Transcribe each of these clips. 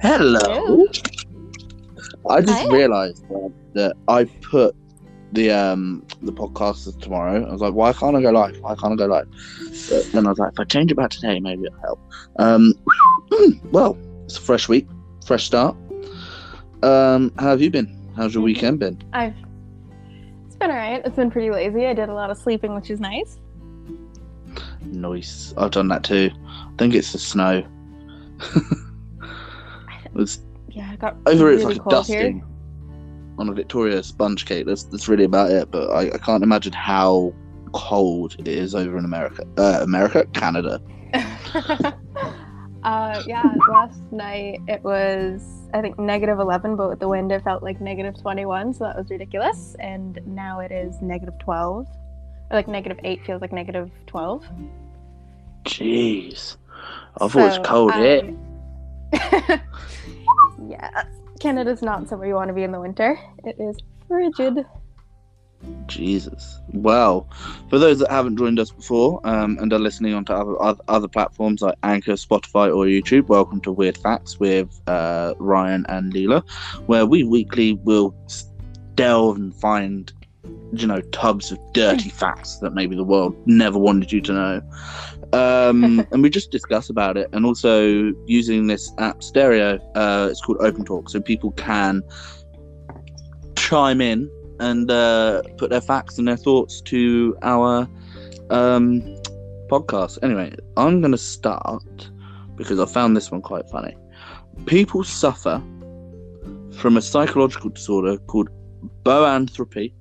Hello. I just Hiya. realised that, that I put the um the podcast as tomorrow. I was like, why can't I go live? Why can't I go live? But then I was like, if I change it back today, maybe it'll help. Um, well, it's a fresh week, fresh start. Um, how have you been? How's your weekend been? I've. It's been alright. It's been pretty lazy. I did a lot of sleeping, which is nice. Nice. I've done that too. I think it's the snow. it's Yeah, I got over really it's like a dusting on a Victoria sponge cake. That's that's really about it. But I, I can't imagine how cold it is over in America. Uh, America, Canada. uh, yeah, last night it was I think negative eleven, but with the wind it felt like negative twenty one, so that was ridiculous. And now it is negative twelve. Like negative eight feels like negative twelve. Jeez, I thought it was So, cold here. Yeah, Canada's not somewhere you want to be in the winter. It is frigid. Jesus. Well, for those that haven't joined us before um, and are listening onto other, other other platforms like Anchor, Spotify, or YouTube, welcome to Weird Facts with uh, Ryan and Leela, where we weekly will delve and find, you know, tubs of dirty facts that maybe the world never wanted you to know. Um, and we just discuss about it. And also using this app Stereo, uh, it's called Open Talk, so people can chime in and uh, put their facts and their thoughts to our um, podcast. Anyway, I'm going to start because I found this one quite funny. People suffer from a psychological disorder called boanthropy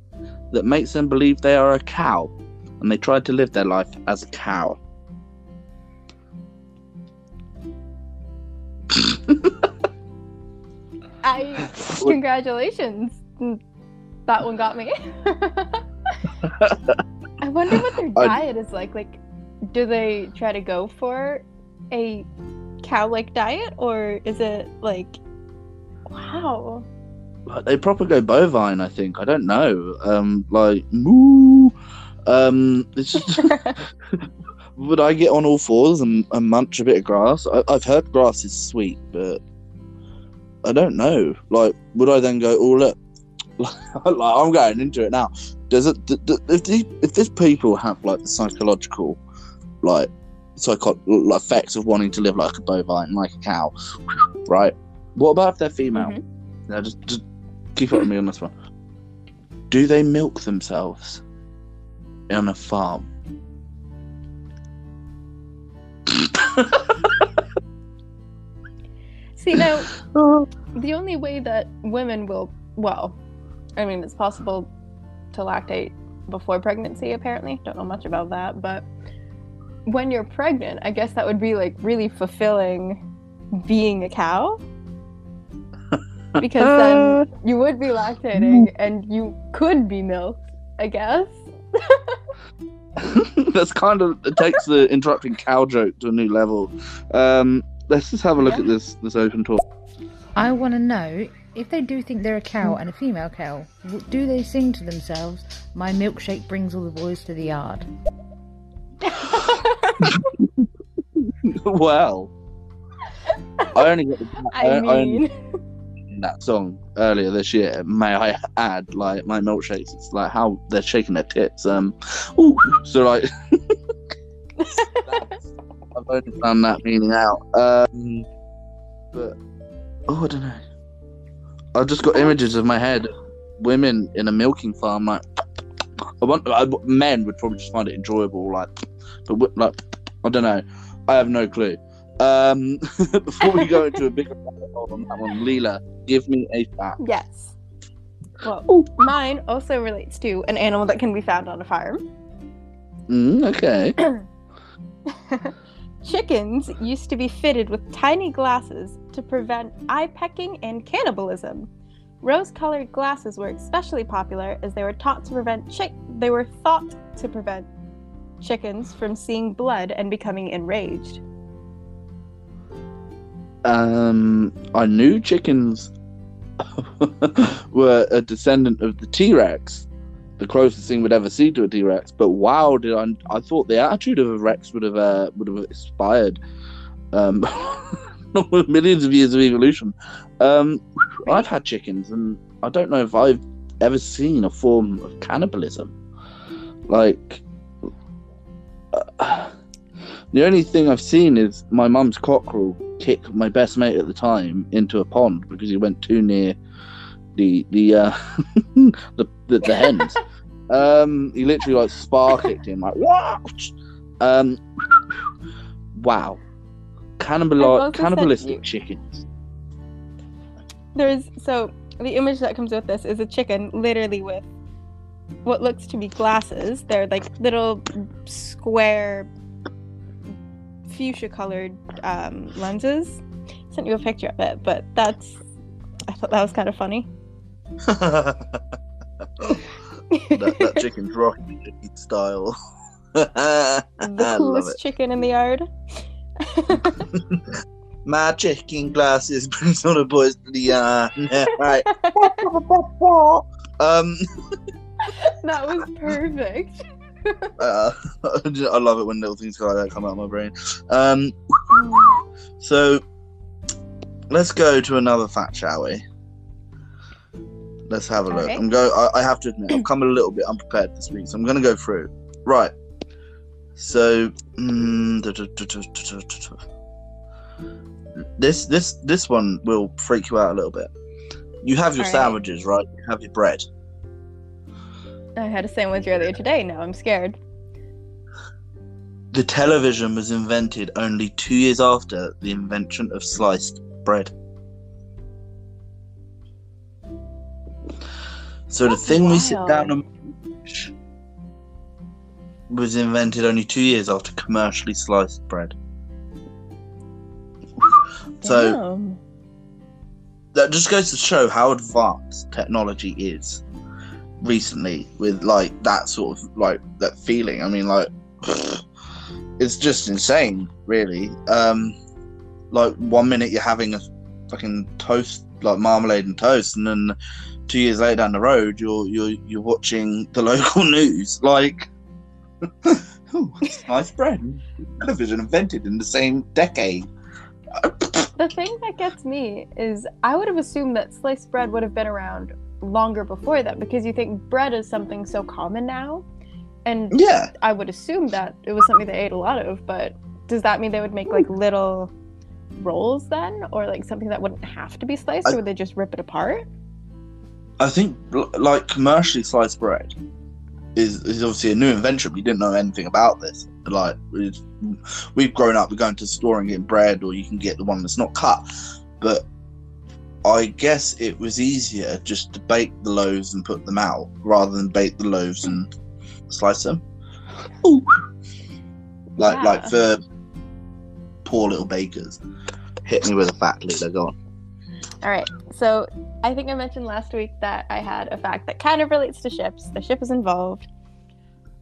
that makes them believe they are a cow and they try to live their life as a cow. I congratulations. That one got me. I wonder what their diet is like. Like, do they try to go for a cow-like diet, or is it like, wow? They proper go bovine, I think. I don't know. Um, like moo. Um, it's just would I get on all fours and, and munch a bit of grass? I, I've heard grass is sweet, but I don't know. Like, would I then go, oh look, like, I'm going into it now? Does it? D- d- if these, if these people have like the psychological, like, psycho like, effects of wanting to live like a bovine, like a cow, right? What about if they're female? Mhm. Now, just, just keep up with me on this one. Do they milk themselves on a farm? See now, oh. the only way that women will, well, I mean, it's possible to lactate before pregnancy. Apparently, don't know much about that, but when you're pregnant, I guess that would be like really fulfilling being a cow. Because then you would be lactating and you could be milked, I guess. That's kind of it takes the interrupting cow joke to a new level. Um, let's just have a look Yeah. at this this open talk. I want to know if they do think they're a cow and a female cow, do they sing to themselves, My milkshake brings all the boys to the yard? well, I only get the, I only that song earlier this year. May I add, like my milkshakes, it's like how they're shaking their tits. Um, ooh, so like, I've only found that meaning out. Um, but oh, I don't know. I've just got images of my head, women in a milking farm. Like, I want I, men would probably just find it enjoyable. Like, but like, I don't know. I have no clue. Um, before we go into a bigger hole on that one, Leela, give me a fact. yes. Well, mine also relates to an animal that can be found on a farm. Mm, okay. Chickens used to be fitted with tiny glasses to prevent eye pecking and cannibalism. Rose-colored glasses were especially popular as they were taught to prevent chick they were thought to prevent chickens from seeing blood and becoming enraged. Um, I knew chickens were a descendant of the T Rex, the closest thing we'd ever see to a T Rex. But wow, did I? I thought the attitude of a Rex would have uh, would have inspired um, millions of years of evolution. Um, I've had chickens, and I don't know if I've ever seen a form of cannibalism. Like, uh, the only thing I've seen is my mum's cockerel kick my best mate at the time into a pond because he went too near the the uh, the, the, the hens. um, he literally like spar kicked him like what? Um, wow, Cannibal- cannibalistic chickens. There's so the image that comes with this is a chicken literally with what looks to be glasses. They're like little square fuchsia colored um, lenses. Sent you a picture of it, but that's I thought that was kind of funny. that, that chicken's rocky style. the coolest chicken in the yard. My chicken glasses brings all the boys to the yard. right. um. that was perfect. Uh, I love it when little things like that come out of my brain. Um. So, let's go to another fact, shall we? Let's have a look. Okay. I'm go. I, I have to admit, I've come a little bit unprepared this week, so I'm going to go through. Right. So, mm, this this this one will freak you out a little bit. You have your sandwiches, right? You have your bread. I had a sandwich earlier today. Now I'm scared. The television was invented only two years after the invention of sliced bread. So the That's thing we sit down and was invented only two years after commercially sliced bread. So that just goes to show how advanced technology is recently with like that sort of like that feeling. I mean like it's just insane really. Um like one minute you're having a fucking toast like marmalade and toast and then two years later down the road you're you're you're watching the local news. Like oh sliced bread television invented in the same decade. The thing that gets me is I would have assumed that sliced bread would have been around longer before that because you think bread is something so common now. And yeah I would assume that it was something they ate a lot of, but does that mean they would make like little rolls then? Or like something that wouldn't have to be sliced, I- or would they just rip it apart? I think like commercially sliced bread is, is obviously a new invention. We didn't know anything about this. Like we've, we've grown up, we're going to the store and getting bread, or you can get the one that's not cut. But I guess it was easier just to bake the loaves and put them out rather than bake the loaves and slice them. Ooh. Like like for poor little bakers. Hit me with a fact, Leela. Go on. All right. So I think I mentioned last week that I had a fact that kind of relates to ships. The ship is involved.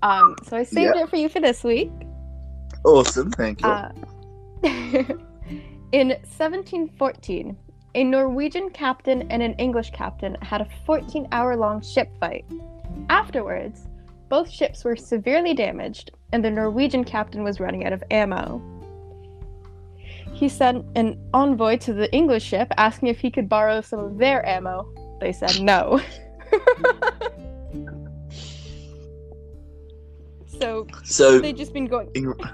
Um, so I saved it for you for this week. Awesome, thank you. Uh, in 1714, a Norwegian captain and an English captain had a 14 hour long ship fight. Afterwards, both ships were severely damaged, and the Norwegian captain was running out of ammo. He sent an envoy to the English ship asking if he could borrow some of their ammo. They said no. so so they've just been going.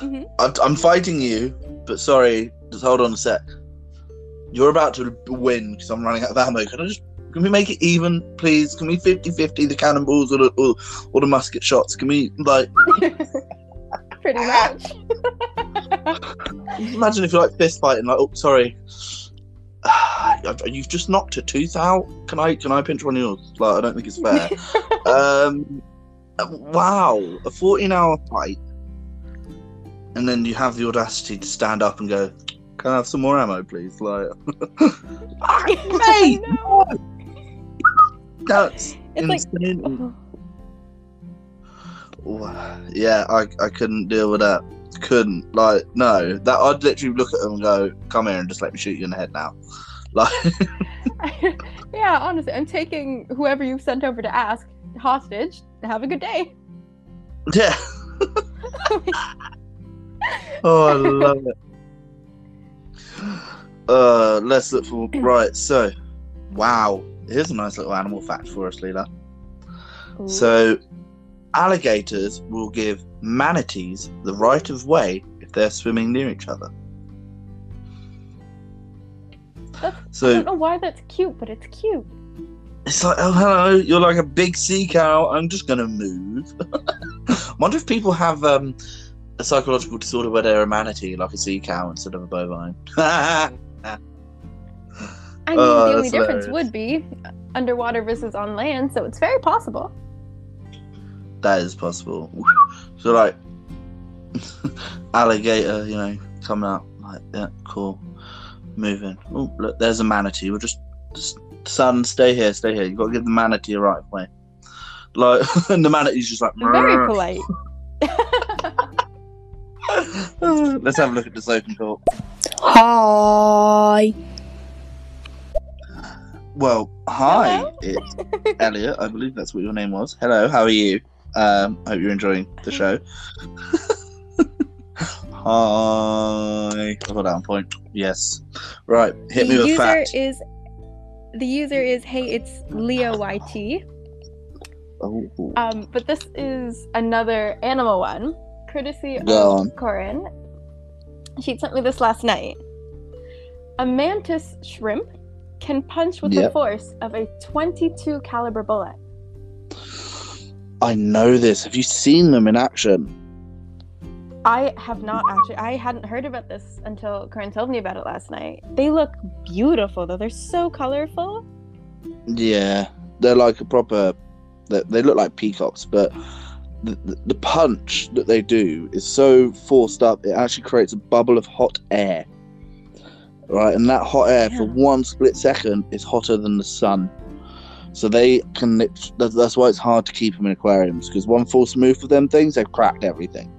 Mhm. I'm, I'm fighting you, but sorry, just hold on a sec. You're about to win because I'm running out of ammo. Can I just can we make it even, please? Can we 50-50 the cannonballs or the or, or the musket shots? Can we like Pretty much. imagine if you're like fist fighting? Like, oh, sorry, you've just knocked a tooth out. Can I can I pinch one of yours? Like, I don't think it's fair. um, wow, a 14 hour fight, and then you have the audacity to stand up and go, "Can I have some more ammo, please?" Like, I know. that's It's like insane. yeah, I I couldn't deal with that. Couldn't like no. That I'd literally look at them and go, "Come here and just let me shoot you in the head now." Like, yeah, honestly, I'm taking whoever you've sent over to ask hostage. Have a good day. yeah. oh, I love it. Uh, let's look for right. So, wow, here's a nice little animal fact for us, Leela. Ooh. So, alligators will give manatees the right of way if they're swimming near each other. That's- I don't know why that's cute, but it's cute. it's like, oh hello, you're like a big sea cow. I'm just gonna move. Wonder if people have um, a psychological disorder where they're a manatee, like a sea cow instead of a bovine. I mean, Oh, the only difference hilarious. would be underwater versus on land, so it's very possible. that is possible. So like, alligator, you know, coming out, like yeah, cool, moving. Oh look, there's a manatee. We'll just, just son, stay here, stay here. You've got to give the manatee a right way. Like, and the manatee's just like. Very polite. Let's have a look at this open talk. Hi. Well, hi, it's Elliot. I believe that's what your name was. Hello, how are you? Um, I hope you're enjoying the show. hi. Hold on, point. Yes. Right, hit the me with user fact. is the user is hey, it's Leo YT. Oh, Um, but this is another animal one, courtesy Go of on. Corin. She sent me this last night. A mantis shrimp can punch with the force of a 22 caliber bullet. I know this. Have you seen them in action? I have not actually. I hadn't heard about this until Corinne told me about it last night. They look beautiful though. They're so colorful. Yeah, they're like a proper. They, they look like peacocks, but the, the, punch that they do is so forced up. It actually creates a bubble of hot air, right? And that hot air for one split second is hotter than the sun. So they can. That's, that's why it's hard to keep them in aquariums because one false move for them things, they've cracked everything.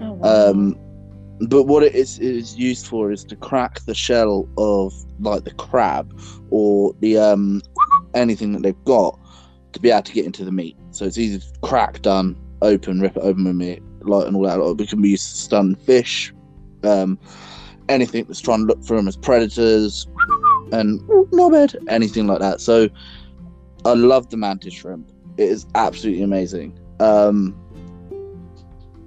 Oh, wow. Um, but what it is is used for is to crack the shell of like the crab or the um anything that they've got to be able to get into the meat. So it's easy to crack, done, open, rip it open with me, light and all that. It can be used to stun fish, um, anything that's trying to look for them as predators, and bad, anything like that. So I love the mantis shrimp. It is absolutely amazing. Um,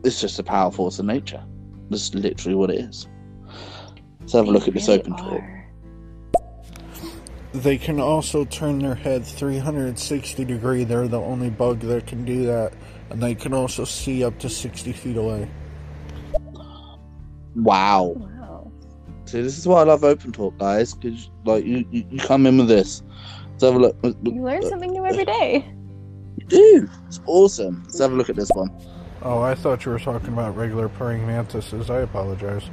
it's just a power force of nature. That's literally what it is. Let's have a look at this really open talk. Are. They can also turn their head 360 degree. They're the only bug that can do that. And they can also see up to 60 feet away. Wow. Wow. See, this is why I love open talk, guys. Because like you, you, you come in with this. Let's have a look. You learn something new every day. You do. It's awesome. Let's have a look at this one. Oh, I thought you were talking about regular praying mantises. I apologize.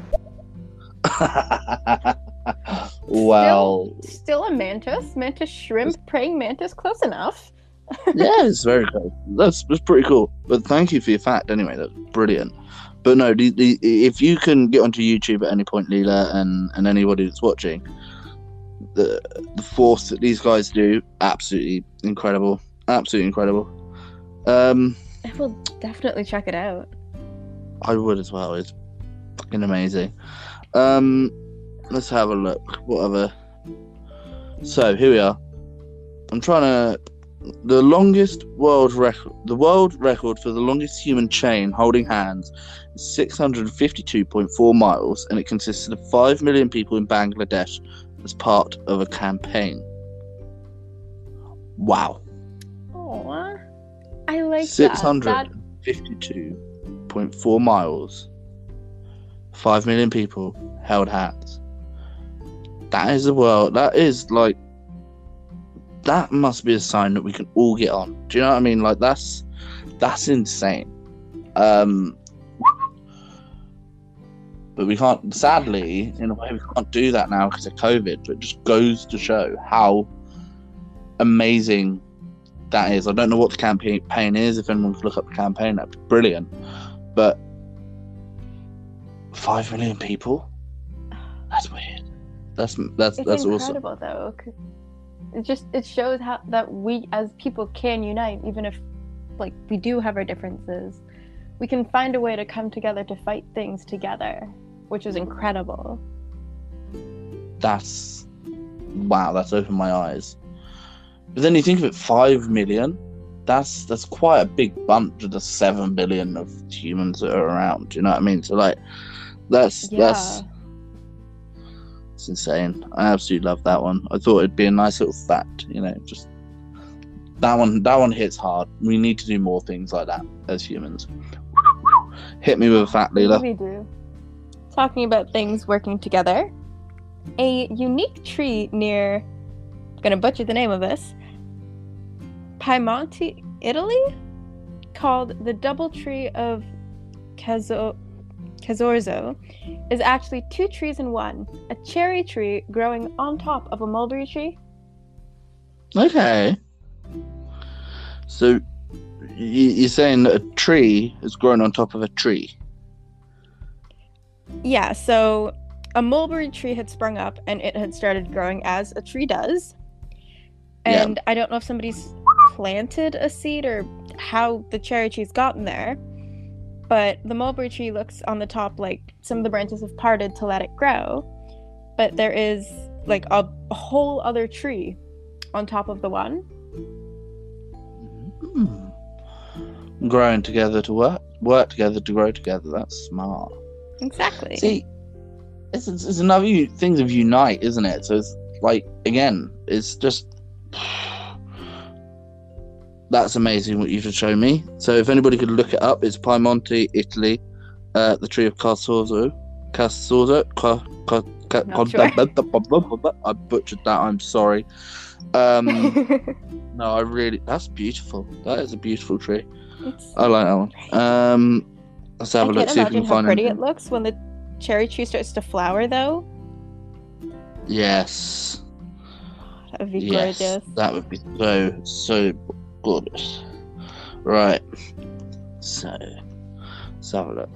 well, Still a mantis, mantis shrimp, praying mantis, close enough. yeah, it's very cool. That's that's pretty cool. But thank you for your fact anyway. That's brilliant. But no, the, the, if you can get onto YouTube at any point, Leela, and, and anybody that's watching, the the force that these guys do, absolutely incredible. Absolutely incredible. Um, I will definitely check it out. I would as well. It's fucking amazing. Um, let's have a look. Whatever. So here we are. I'm trying to. The longest world record. The world record for the longest human chain holding hands is 652.4 miles, and it consisted of five million people in Bangladesh as part of a campaign. Wow. Oh, I like Six that. hundred That fifty-two point four miles. Five million people held hands. That is a world. That is like. That must be a sign that we can all get on. Do you know what I mean? Like that's, that's insane. Um. But we can't. Sadly, in a way, we can't do that now because of COVID. But it just goes to show how amazing that is. I don't know what the campaign pain is. If anyone could look up the campaign, that'd be brilliant. But five million people? That's weird. That's that's it's that's awesome. incredible though. 'cause It just it shows how that we as people can unite, even if like we do have our differences. We can find a way to come together to fight things together, which is incredible. that's wow. That's opened my eyes. But then you think of it, five million. That's that's quite a big bump to the seven billion of humans that are around. Do you know what I mean? So like, that's that's it's insane. I absolutely love that one. I thought it'd be a nice little fact. You know, just that one. That one hits hard. We need to do more things like that as humans. Hit me with a fact, Leela. We do. Talking about things working together, a unique tree near. I'm gonna butcher the name of this. Piemonte, Italy, called the double tree of Cazo- Casorzo, is actually two trees in one a cherry tree growing on top of a mulberry tree. Okay. So you're saying that a tree has grown on top of a tree? Yeah, so a mulberry tree had sprung up and it had started growing as a tree does. Yeah. And I don't know if somebody's planted a seed or how the cherry tree's gotten there. But the mulberry tree looks on the top like some of the branches have parted to let it grow. But there is like a, a whole other tree on top of the one. Hmm. Growing together to work, work together to grow together. That's smart. Exactly. See, it's, it's, it's another things of unite, isn't it? So it's like again, it's just that's amazing what you've just shown me. So if anybody could look it up, it's Piemonte, Italy, uh, the tree of Casorzo, Casorzo. Ca, ca, ca, Not sure. I butchered that. I'm sorry. Um, no, I really. That's beautiful. That is a beautiful tree. It's- I like that one. Um, let's have I a look. See if we can how pretty anything. it looks when the cherry tree starts to flower, though. Yes. That would be Yes. gorgeous. That would be so so gorgeous. Right. So let's have a look.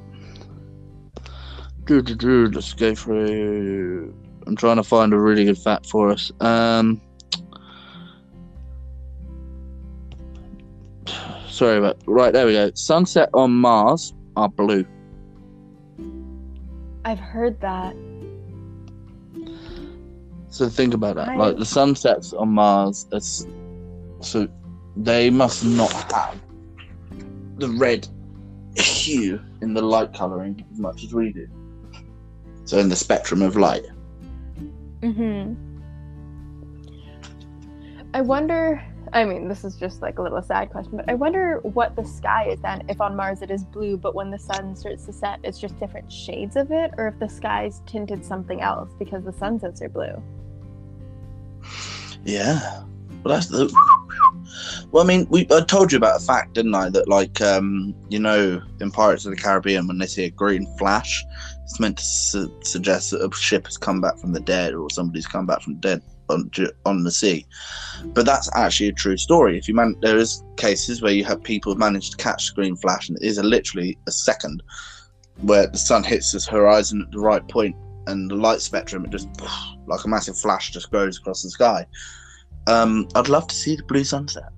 Do, do, do, Let's go through. I'm trying to find a really good fact for us. Um. Sorry about right there we go. Sunset on Mars are blue. I've heard that. So think about that. I- Like the sunsets on Mars, is, so they must not have the red hue in the light coloring as much as we do. So in the spectrum of light. hmm I wonder. I mean, this is just like a little sad question, but I wonder what the sky is then. If on Mars it is blue, but when the sun starts to set, it's just different shades of it, or if the sky's tinted something else because the sunsets are blue. Yeah. Well, that's the. Well, I mean, we I told you about a fact, didn't I? That like, um, you know, in Pirates of the Caribbean, when they see a green flash, it's meant to su- suggest that a ship has come back from the dead or somebody's come back from the dead on on the sea. But that's actually a true story. If you man, there is cases where you have people who manage to catch the green flash, and it is a, literally a second where the sun hits this horizon at the right point, and the light spectrum, it just like a massive flash just goes across the sky. Um, I'd love to see the blue sunset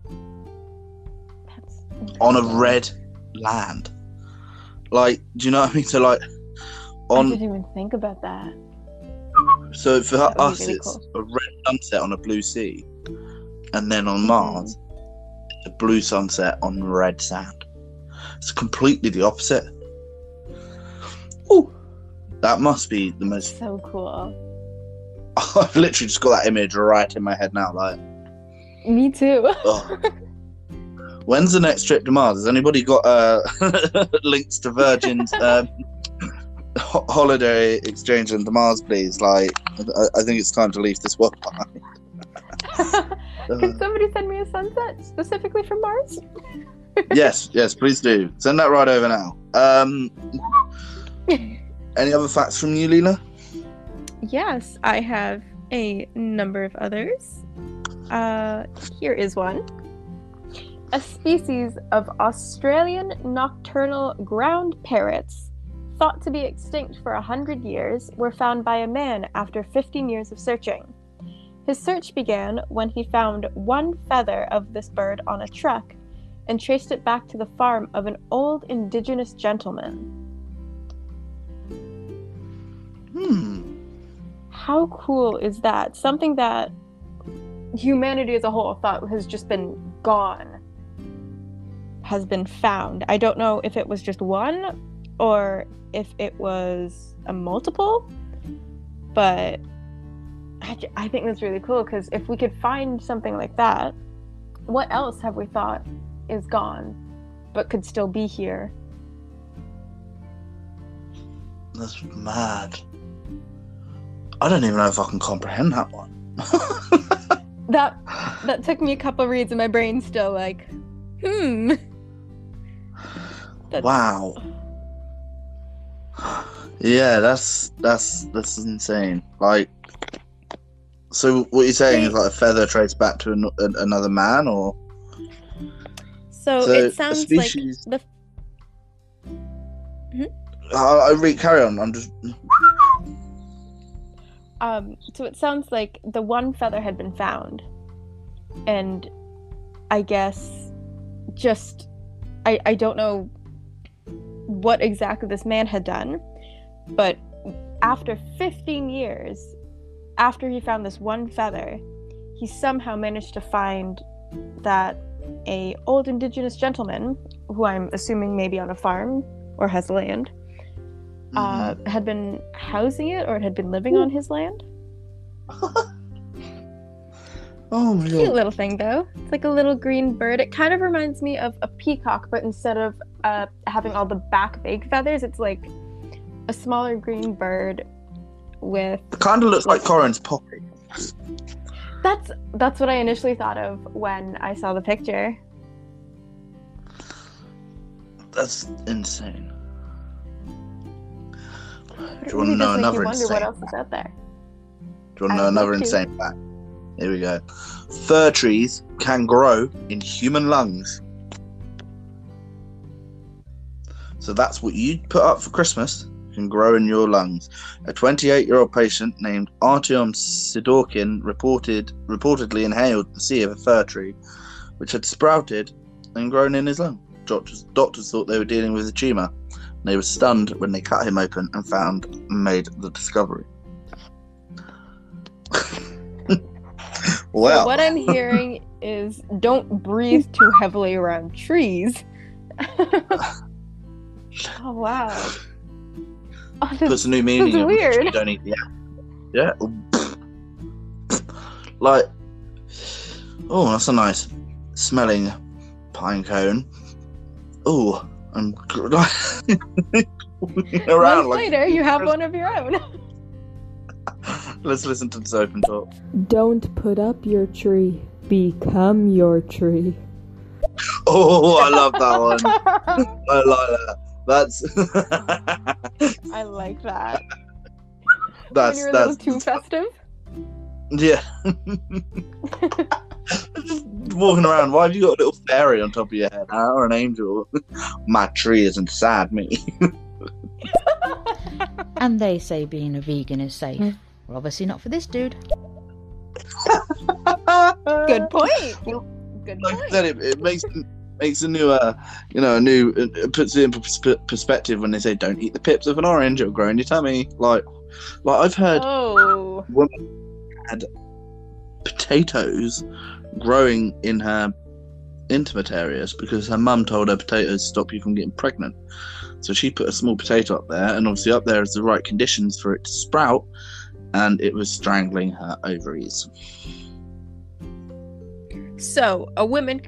That's on a red land. Like, do you know what I mean? So, like, on. I didn't even think about that. so for That us, really it's cool. a red sunset on a blue sea, and then on Mhm. Mars, a blue sunset on red sand. It's completely the opposite. Oh, that must be the most. So cool. I've literally just got that image right in my head now. Like, Me too. oh. When's the next trip to Mars? Has anybody got uh, links to Virgin's um, ho- holiday exchange into Mars, please? Like, I, I think it's time to leave this world behind. Can somebody send me a sunset specifically from Mars? yes, yes, please do. Send that right over now. Um, any other facts from you, Leela? Yes, I have a number of others. Uh, here is one. A species of Australian nocturnal ground parrots, thought to be extinct for a hundred years, were found by a man after 15 years of searching. His search began when he found one feather of this bird on a truck and traced it back to the farm of an old indigenous gentleman. Hmm. How cool is that? Something that humanity as a whole thought has just been gone has been found. I don't know if it was just one or if it was a multiple, but I, I think that's really cool because if we could find something like that, what else have we thought is gone but could still be here? That's mad. I don't even know if I can comprehend that one. that that took me a couple reads and my brain's still like, hmm. That's... Wow. Yeah, that's that's that's insane. Like, so what you're saying is like a feather traced back to an, another man, or so, so it sounds species... like the. Hmm? I, I read. Carry on. I'm just. Um. So it sounds like the one feather had been found, and I guess just I I don't know what exactly this man had done, but after 15 years, after he found this one feather, he somehow managed to find that a old indigenous gentleman, who I'm assuming maybe on a farm or has land, uh, mm-hmm. uh, had been housing it or it had been living on his land. oh my Cute little thing though. It's like a little green bird. It kind of reminds me of a peacock, but instead of uh, having all the back big feathers, it's like a smaller green bird with. It kind of looks like Corin's poppy. That's that's what I initially thought of when I saw the picture. That's insane. Do uh, you want to know another insane? What else is out there? Do you want to know another insane fact? Here we go. Fir trees can grow in human lungs. So that's what you put up for Christmas can grow in your lungs. A 28-year-old patient named Artyom Sidorkin reported reportedly inhaled the seed of a fir tree, which had sprouted and grown in his lung. Doctors, doctors thought they were dealing with a tumor. They were stunned when they cut him open and found made the discovery. well, so what I'm hearing is don't breathe too heavily around trees. oh wow. Oh, Puts a new meaning in weird. You don't eat the Yeah. like, oh, that's a nice smelling pine cone. Oh, I'm around. like, later, you have one of your own. Let's listen to this open talk. Don't put up your tree. Become your tree. Oh, I love that one. I like that. That's. I like that. That's when you're that's too festive. Yeah. Just walking around. Why have you got a little fairy on top of your head, huh? or an angel? My tree isn't sad, me. and they say being a vegan is safe. Mm. Well, obviously not for this dude. Good point. Good like point. I said, it, it makes makes a new, uh, you know, a new uh, puts it in pers- perspective when they say don't eat the pips of an orange; it'll grow in your tummy. Like, like I've heard oh. women had potatoes growing in her intimate areas because her mum told her potatoes stop you from getting pregnant. So she put a small potato up there, and obviously up there is the right conditions for it to sprout, and it was strangling her ovaries. So a woman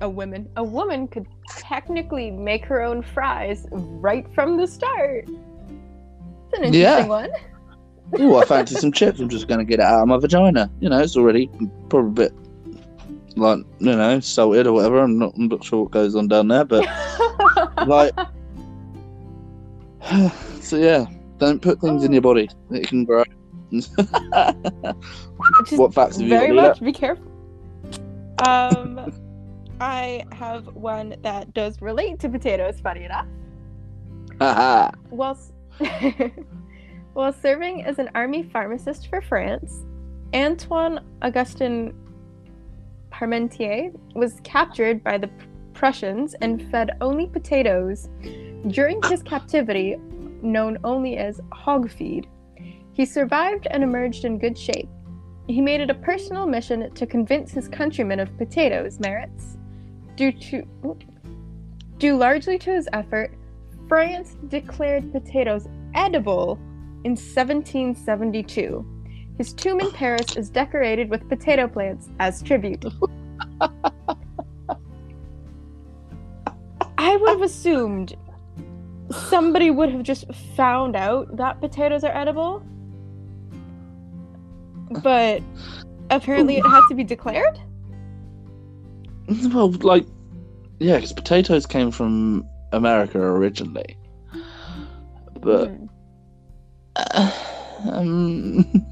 a woman a woman could technically make her own fries right from the start. It's an interesting yeah. one. oh, I fancy some chips. I'm just going to get it out of my vagina. You know, it's already probably a bit like you know salted or whatever. I'm not. I'm not sure what goes on down there, but like. so yeah, don't put things oh. in your body that can grow. what facts have you very? Much. Be careful. Um. I have one that does relate to potatoes, funny enough. Haha. while, while serving as an army pharmacist for France, Antoine Augustin Parmentier was captured by the Prussians and fed only potatoes during his captivity, known only as hog feed. He survived and emerged in good shape. He made it a personal mission to convince his countrymen of potatoes' merits. Due to due largely to his effort, France declared potatoes edible in 1772. His tomb in Paris is decorated with potato plants as tribute. I would have assumed somebody would have just found out that potatoes are edible. But apparently it had to be declared? Well, like, yeah, because potatoes came from America originally. But, Hmm. uh, um,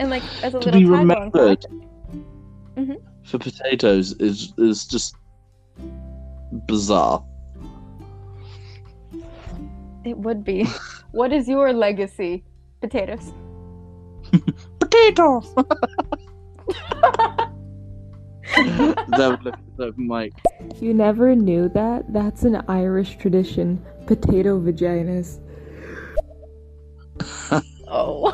And like as a To little be tag-along remembered. for mm-hmm. potatoes is is just bizarre. it would be. what is your legacy? Potatoes. Potatoes. that would look like Mike. You never knew that? That's an Irish tradition. Potato vaginas. Oh.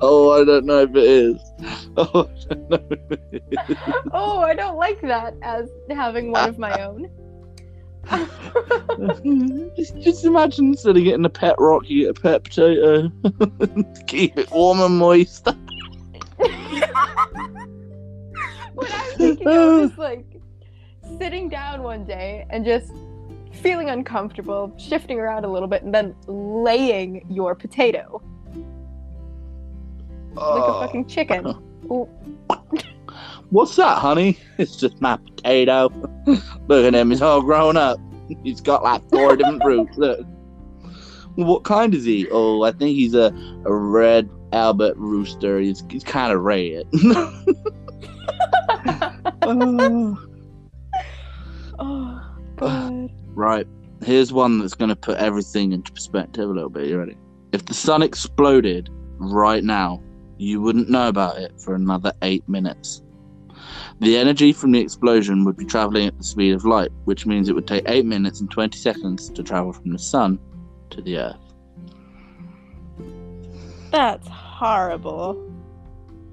Oh, I don't know if it is. Oh, I don't know if it is. oh, I don't like that as having one of my own. just, just imagine instead of getting a pet rock, you get a pet potato. Keep it warm and moist. what I'm thinking of is like sitting down one day and just feeling uncomfortable, shifting around a little bit, and then laying your potato like Oh. a fucking chicken. Ooh, What's that, honey? It's just my potato. Look at him, he's all grown up. He's got like four different roots. Look. What kind is he? Oh, I think he's a, a red Albert rooster. He's, he's kind of red. Oh. oh, God. right, here's one that's going to put everything into perspective a little bit. You ready? If the sun exploded right now, you wouldn't know about it for another eight minutes. The energy from the explosion would be traveling at the speed of light, which means it would take 8 minutes and 20 seconds to travel from the sun to the earth. That's horrible.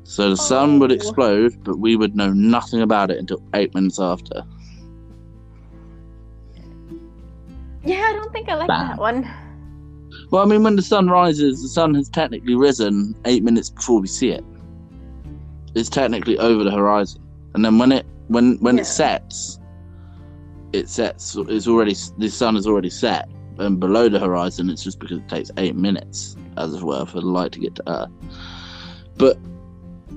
So the sun oh. would Oh. explode, but we would know nothing about it until 8 minutes after. Yeah, I don't think I like Bam. that one. Well, I mean, when the sun rises, the sun has technically risen 8 minutes before we see it. It's technically over the horizon. And then when it when when Yeah. it sets, it sets it's already the sun is already set and below the horizon it's just because it takes 8 minutes as it were for the light to get to earth. But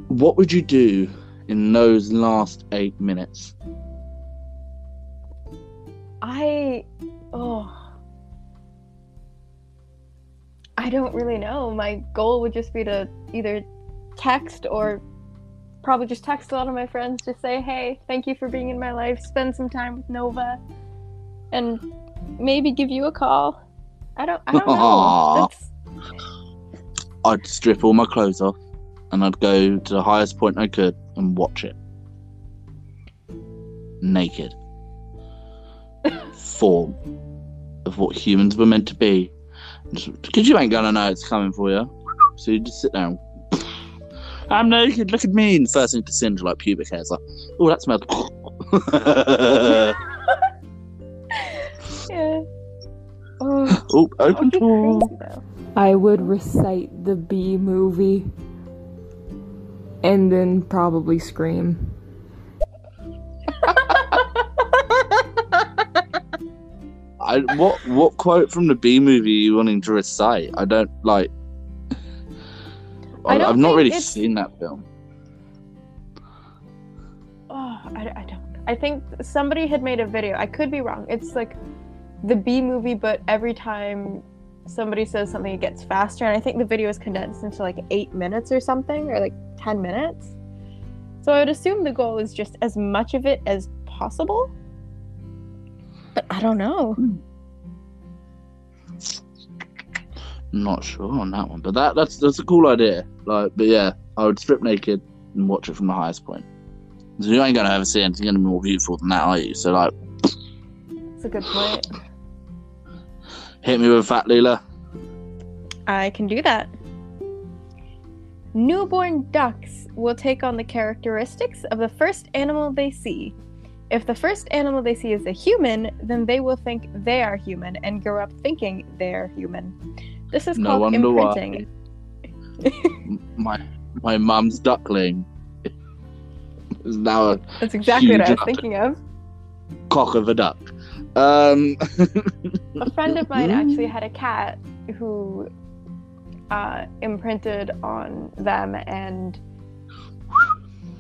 what would you do in those last 8 minutes? I oh I don't really know. My goal would just be to either text or probably just text a lot of my friends, just say, "Hey, thank you for being in my life. Spend some time with Nova." And maybe give you a call. I don't I don't know. That's I'd strip all my clothes off and I'd go to the highest point I could and watch it. Naked. Form of what humans were meant to be. Because you ain't gonna know it's coming for you. So you just sit down. I'm naked, look at me. And the first thing to singe like pubic hair. It's like, oh, that smells. yeah. Oh, oh, open be tour. crazy, though. I would recite the Bee Movie and then probably scream. I, what what quote from the Bee Movie are you wanting to recite? I don't like. I I have not really it's- seen that film. Oh, I, I don't. I think somebody had made a video. I could be wrong. It's like the Bee Movie, but every time somebody says something, it gets faster. And I think the video is condensed into like eight minutes or something, or like 10 minutes. So I would assume the goal is just as much of it as possible. But I don't know. Hmm. Not sure on that one, but that that's that's a cool idea. Like, but yeah, I would strip naked and watch it from the highest point. So you ain't gonna ever see anything any more beautiful than that, are you? So like, It's a good point. hit me with a fat Leela. I can do that. Newborn ducks will take on the characteristics of the first animal they see. If the first animal they see is a human, then they will think they are human and grow up thinking they are human. This is No called imprinting. My my mum's duckling is now a That's exactly what I was thinking of. cock of a duck. Um, A friend of mine actually had a cat who uh, imprinted on them and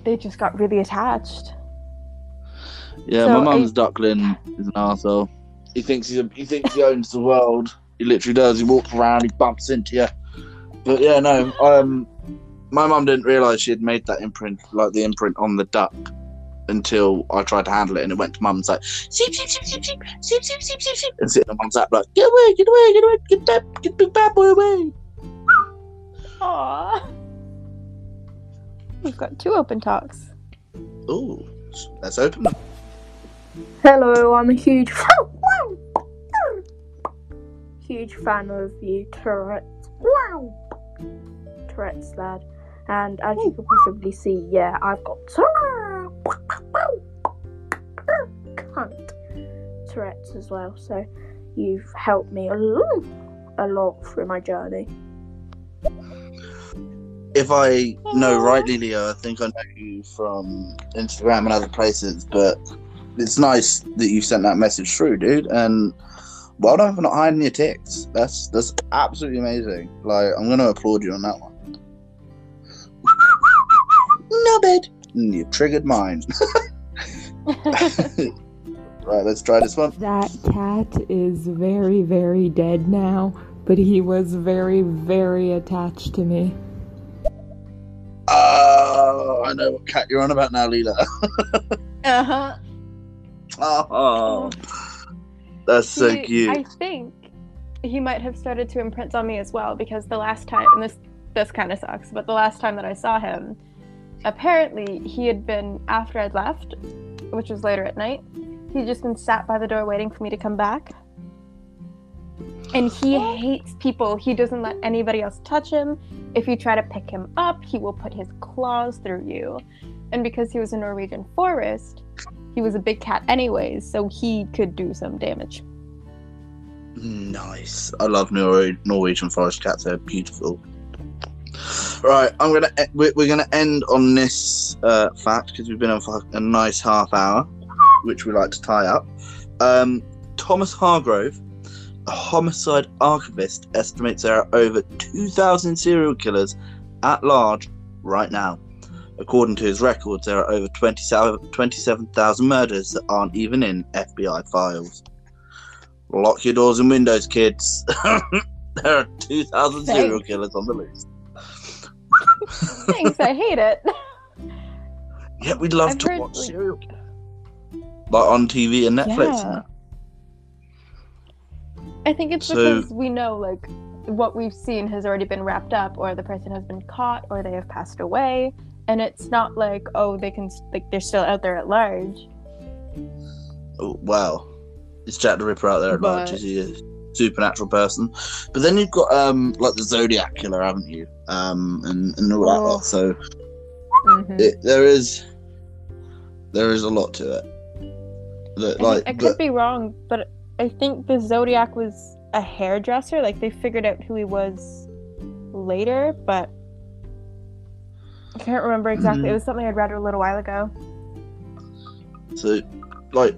they just got really attached. Yeah, So my I- mum's duckling is an arsehole. He thinks he's a, he thinks he owns the world. He literally does. He walks around, he bumps into you. But yeah, no. Um, my mum didn't realise she had made that imprint, like the imprint on the duck, until I tried to handle it, and it went to mum and was like, "Sheep, sheep, sheep, sheep, sheep, sheep, sheep, sheep, sheep, sheep," and sitting on mum's lap like, "Get away, get away, get away, get that, get the big bad boy away." Aww. We've got two open talks. Ooh, let's open them. Hello, I'm a huge huge fan of you, Tourette's. Wow, Tourette's lad, and as you can possibly see, yeah, I've got cunt Tourette's as well. So you've helped me a lot, a lot through my journey. If I know rightly, Leo, I think I know you from Instagram and other places, but it's nice that you sent that message through, dude. And well done for not hiding your tics. That's that's absolutely amazing. Like I'm gonna applaud you on that one. No bed. Mm, You triggered mine. right, let's try this one. That cat is very, very dead now, but he was very, very attached to me. Oh, I know what cat you're on about now, Leela. uh huh. Oh, that's so He- cute. I think he might have started to imprint on me as well because the last time, and this this kind of sucks, but the last time that I saw him, apparently he had been after I'd left, which was later at night. He'd just been sat by the door waiting for me to come back. And he hates people. He doesn't let anybody else touch him. If you try to pick him up, he will put his claws through you. And because he was a Norwegian forest, he was a big cat anyways, so he could do some damage. Nice. I love Nor- Norwegian forest cats. They're beautiful. Right, I'm gonna. We're, we're gonna end on this uh, fact because we've been on for a nice half hour, which we like to tie up. Um, Thomas Hargrove, a homicide archivist, estimates there are over 2,000 serial killers at large right now. According to his records, there are over 27 27,000 murders that aren't even in FBI files. Lock your doors and windows, kids. there are 2,000 serial killers on the list. Thanks, I hate it. Yeah, we'd love I've to heard, watch like- serial. Like on TV and Netflix Yeah. I think it's So- because we know like what we've seen has already been wrapped up, or the person has been caught, or they have passed away, and it's not like oh they can like they're still out there at large. Oh, wow. Is Jack the Ripper out there at large? But- Is he a supernatural person? But then you've got um like the Zodiac killer, haven't you? Um and, and all that Oh. lot. So Mhm. it, there is there is a lot to it. That, I, like, think- I could but- be wrong, but I think the Zodiac was a hairdresser. Like they figured out who he was later, but I can't remember exactly. Mhm. It was something I'd read a little while ago. So, like,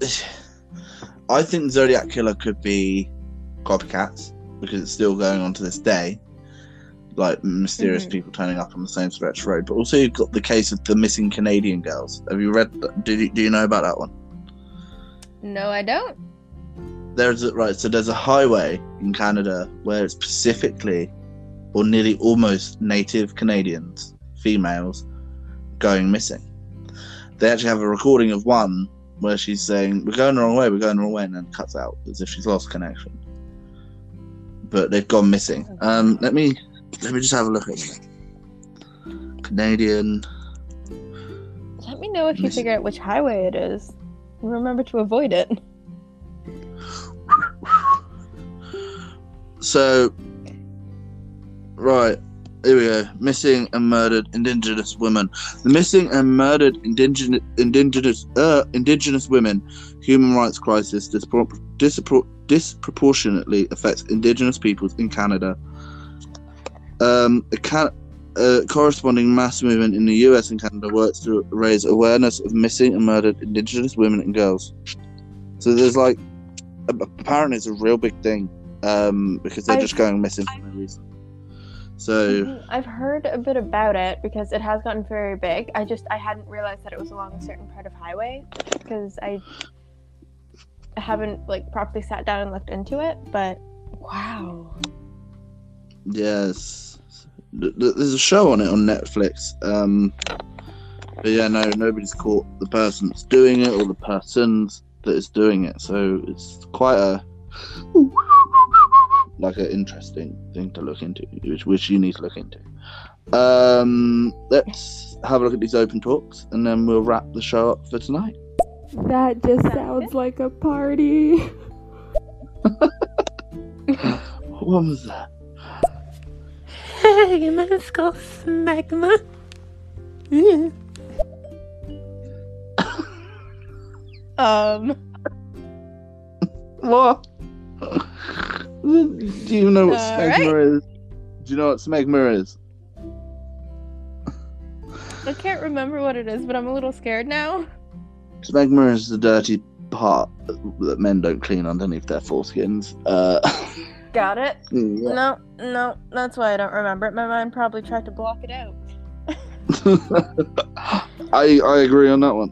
I think Zodiac Killer could be copycats because it's still going on to this day. Like mysterious Mhm. people turning up on the same stretch road, but also you've got the case of the missing Canadian girls. Have you read? that? Do you, do you know about that one? No, I don't. There's a, right. So there's a highway in Canada where it's specifically, or nearly almost native Canadians, females, going missing. They actually have a recording of one where she's saying, "We're going the wrong way. We're going the wrong way," and then cuts out as if she's lost connection. But they've gone missing. Um, let me let me just have a look at it. Canadian. Let me know if you figure out which highway it is. Remember to avoid it. So, right, here we go. Missing and murdered indigenous women. The missing and murdered indigenous indigenous uh, indigenous women human rights crisis dispro- dispro- disproportionately affects indigenous peoples in Canada. Um, a can- corresponding mass movement in the US and Canada works to raise awareness of missing and murdered indigenous women and girls. So there's like, apparently it's a real big thing um, because they're I've- just going missing for no reason. So Mhm. I've heard a bit about it because it has gotten very big. I just I hadn't realized that it was along a certain part of highway because I haven't like properly sat down and looked into it. But wow, yes, Th- th- there's a show on it on Netflix. Um, but yeah, no, nobody's caught the person that's doing it or the persons that is doing it. So it's quite a like an interesting thing to look into, which which you need to look into. Um, let's have a look at these open talks, and then we'll wrap the show up for tonight. That just sounds like a party. What was that? Hey, let's go smegma. um, What? Do you know what All smegma is? Do you know what smegma is? I can't remember what it is, but I'm a little scared now. Smegma is the dirty part that men don't clean underneath their foreskins. Uh, Got it? yeah. No, no, that's why I don't remember it. My mind probably tried to block it out. I I agree on that one.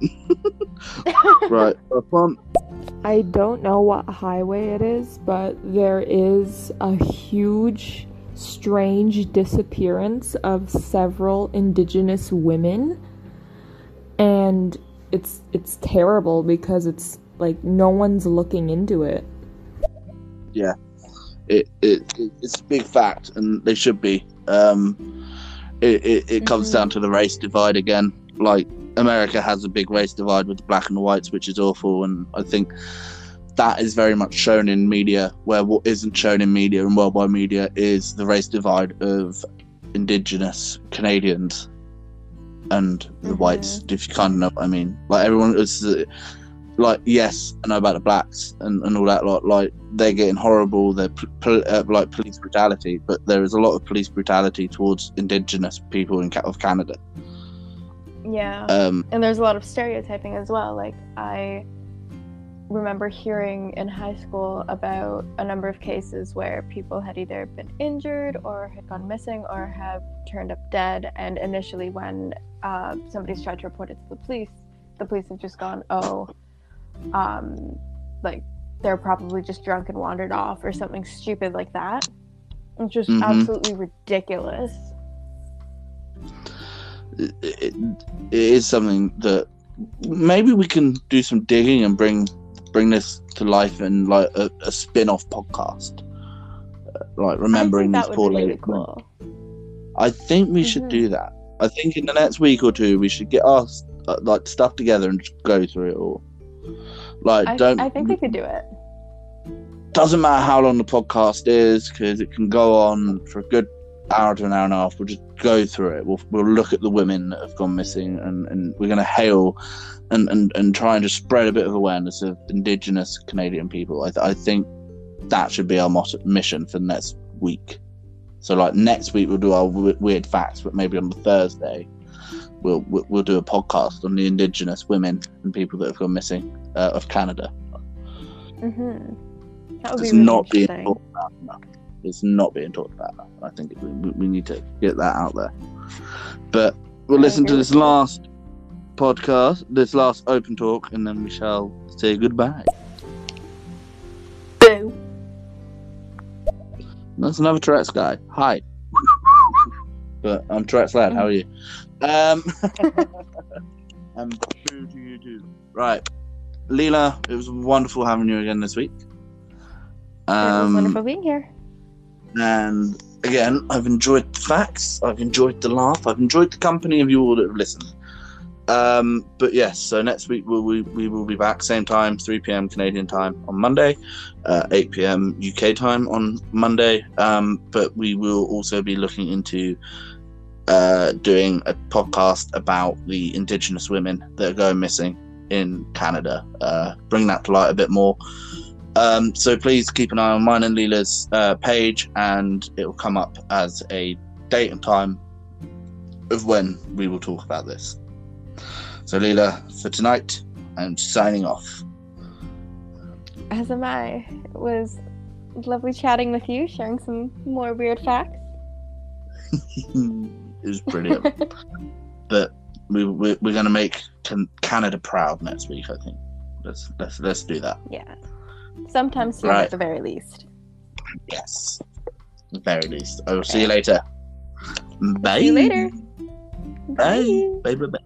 right, fun. I don't know what highway it is, but there is a huge, strange disappearance of several indigenous women. And it's it's terrible because it's like no one's looking into it. it, it, it it's a big fact, and they should be. Um, it it, it comes Mhm. down to the race divide again. Like America has a big race divide with the black and the whites, which is awful, and I think that is very much shown in media. Where what isn't shown in media and worldwide media is the race divide of Indigenous Canadians and the Mhm. whites. If you kind of know what I mean, like everyone is. Uh, like yes, I know about the blacks and, and all that lot. Like they're getting horrible. They're pl- uh, like police brutality, but there is a lot of police brutality towards Indigenous people in of Canada. Yeah. Um, and there's a lot of stereotyping as well. Like I remember hearing in high school about a number of cases where people had either been injured or had gone missing or have turned up dead. And initially, when uh, somebody's tried to report it to the police, the police have just gone, "Oh, um, like they're probably just drunk and wandered off," or something stupid like that. It's just Mhm. absolutely ridiculous. It, it, it is something that maybe we can do some digging and bring bring this to life in like a, a spin-off podcast. Uh, like remembering these poor really ladies. cool. I think we should Mhm. do that. I think in the next week or two we should get our uh, like stuff together and just go through it all. Like, I, don't I think we could do it. doesn't matter how long the podcast is because it can go on for a good hour to an hour and a half. We'll just go through it. We'll, we'll look at the women that have gone missing and, and we're going to hail and, and, and try and just spread a bit of awareness of Indigenous Canadian people. I, th- I think that should be our motto- mission for the next week. So, like next week, we'll do our w- weird facts, but maybe on the Thursday, we'll, we'll we'll do a podcast on the Indigenous women and people that have gone missing uh, of Canada. hmm That would It's be really not being interesting. talked about enough. It's not being talked about enough. I think we, we- need to get that out there. But we'll listen to this last podcast, this last open talk, and then we shall say goodbye. Boo. That's another Tourette's guy. Hi. but I'm Tourette's lad. How are you? Um, and boo to you too. Right. Leela, it was wonderful having you again this week. it was Um, wonderful being here. And again, I've enjoyed the facts. I've enjoyed the laugh. I've enjoyed the company of you all that have listened. Um, but yes, so next week we, we, we will be back same time, 3 p.m. Canadian time on Monday, uh, 8 p.m. UK time on Monday. Um, but we will also be looking into uh, doing a podcast about the Indigenous women that are going missing in Canada. Uh, bring that to light a bit more. Um, so please keep an eye on mine and Leela's uh, page, and it will come up as a date and time of when we will talk about this. So, Leela, for tonight, I'm signing off. As am I. It was lovely chatting with you, sharing some more weird facts. it was brilliant. but we, we, we're going to make Canada proud next week, I think. Let's, let's, let's do that. Yeah. Sometime soon Right. at the very least. Yes. The very least. I will see you later. Bye. See you later. Bye. Bye. Bye. Bye.